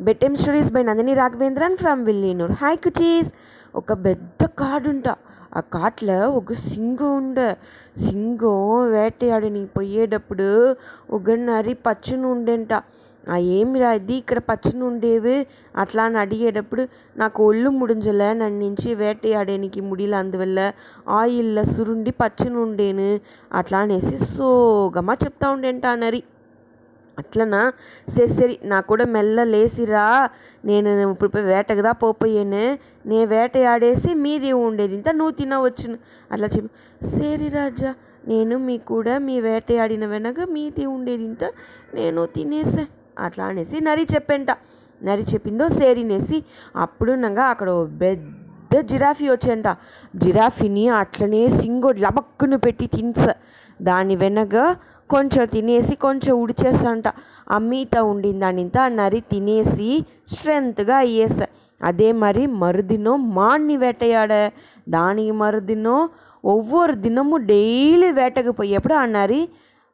Bedtime stories by Nandini Raghavendran from Villianur. Hi కుచీస్. ఒక పెద్ద కాడుంట. ఆ కాట్లో ఒక సింగం ఉండే. సింగం వేటయాడని పోయేటప్పుడు ఒక నరి పచ్చని ఉండేంట. ఆ ఏమిరా ఇది? ఇక్కడ పచ్చని ఉండేవి? అట్లా అని అడిగేటప్పుడు నాకు ఒళ్ళు ముడింజలే నుంచి వేటయాడేనికి ముడిల అందువల్ల ఆయిల్లో సురుండి పచ్చని ఉండేను అట్లా అనేసి సోగమా చెప్తా ఉండేంట ఆ నరి. అట్లనా? సరి సరి నా కూడా మెల్ల లేసిరా. నేను ఇప్పుడు పోయి వేటకుదా పోపోయాను. నే వేటయాడేసి మీది ఉండేది ఇంత నువ్వు తినవచ్చును అట్లా చెప్పి. సరి రాజా నేను మీ కూడా మీ వేటయాడిన వెనక మీది ఉండేది ఇంత నేను తినేసా. అట్లా అనేసి నరి చెప్పంట. నరి చెప్పిందో సేరినేసి అప్పుడున్నగా అక్కడ పెద్ద జిరాఫీ వచ్చేంట. జిరాఫీని అట్లనే సింగో లబక్కును పెట్టి తినస. దాని వెనక కొంచెం తినేసి కొంచెం ఉడిచేసంట ఆ మీత ఉండిందానింత నరి తినేసి స్ట్రెంత్గా అయ్యేస. అదే మరి మరుదినో మాన్ని వేటయాడ. దానికి మరుదినో ఒవ్వొరు దినము డైలీ వేటకు పోయేప్పుడు ఆ నరి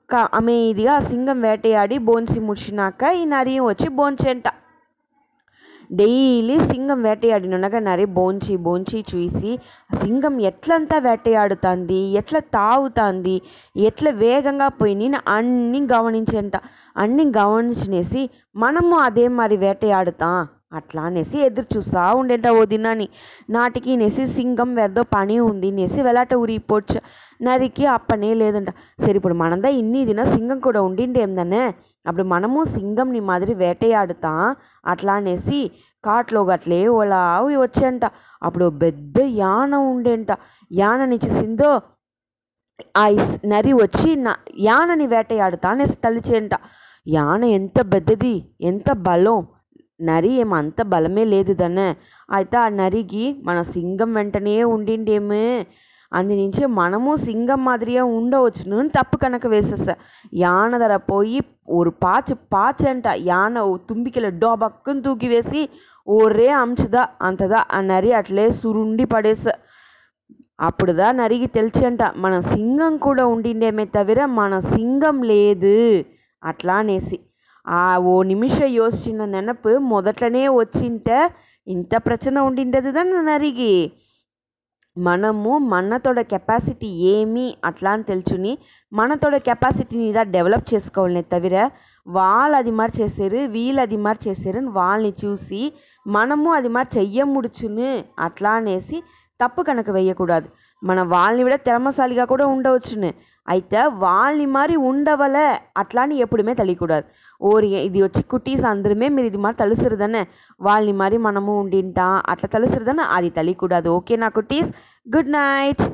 కా అమేదిగా ఆ సింగం వేటయాడి బోన్సి ముడిచినాక ఈ నరి వచ్చి బోన్చేంట. డైలీ సింగం వేటయాడినగా నరే బోంచి బోంచి చూసి సింగం ఎట్లంతా వేటయాడుతుంది? ఎట్లా తాగుతుంది? ఎట్లా వేగంగా పోయి నేను అన్నీ గమనించంట అన్నీ గమనించినేసి మనము అదే మరి వేటయాడుతాం. అట్లా అనేసి ఎదురు చూస్తా ఉండేట ఓ దినాన్ని. నాటికి నేసి సింగం వెరదో పని ఉంది. నేసి వెలాట ఉరిపోచ్చు నరికి అప్పనే లేదంట. సరే ఇప్పుడు మనందా ఇన్ని దిన సింగం కూడా ఉండిండేందనే అప్పుడు మనము సింగంని మాదిరి వేటయాడుతా అట్లా అనేసి కాట్లో గట్లే ఒలావి వచ్చేంట. అప్పుడు పెద్ద యాన ఉండేంట. యానని చూసిందో ఆ నరి వచ్చి నా యానని వేటయాడుతా అనేసి తలిచేంట యాన ఎంత పెద్దది ఎంత బలం. నరి ఏమో అంత బలమే లేదు దాన్ని అయితే ఆ నరికి మన సింగం వెంటనే ఉండిండేమే. అందు నుంచి మనము సింగం మాదిరిగా ఉండవచ్చును తప్పు కనుక వేసేసా. యాన ధర పోయి ஒரு పాచి పాచంట యాన తుంబికిల డోబక్కుని తూకి వేసి ఒరే అంచుదా అంతదా ఆ నరి అట్లే సురుండి పడేస. అప్పుడుదా నరికి అంట మన సింగం కూడా ఉండిండేమే తవిర మన సింగం లేదు. అట్లా అనేసి. ఆ ఓ నిమిష యోచించిన నెనపు మొదట్లనే వచ్చింటే ఇంత ప్రచన ఉండిండదుదా నరికి మనము మనతోడ కెపాసిటీ ఏమి అట్లా అని తెలుసుని మనతోడ కెపాసిటీని ఇదా డెవలప్ చేసుకోవాలనే తవిర వాళ్ళు అది మరి చేశారు వీళ్ళు అది మరి చేశారు అని వాళ్ళని చూసి మనము అది మరి చెయ్య ముడుచును అట్లా అనేసి తప్పు కనుక వేయకూడదు మన వాళ్ళని విட తిరమశాలిగా కూడా ఉండవచ్చును అయితే వాళ్ళని మరి ఉండవలే అట్లా అని ఎప్పుడుమే తెలియకూడదు ఓరి ఇది వచ్చి కుటీస్ అందరమే మీరు ఇది మరి తలుసురుదనే వాళ్ళని మరి మనము ఉండింటాం అట్లా తలుసురుదనే అది తెలియకూడదు ఓకేనా కుటీస్ గుడ్ నైట్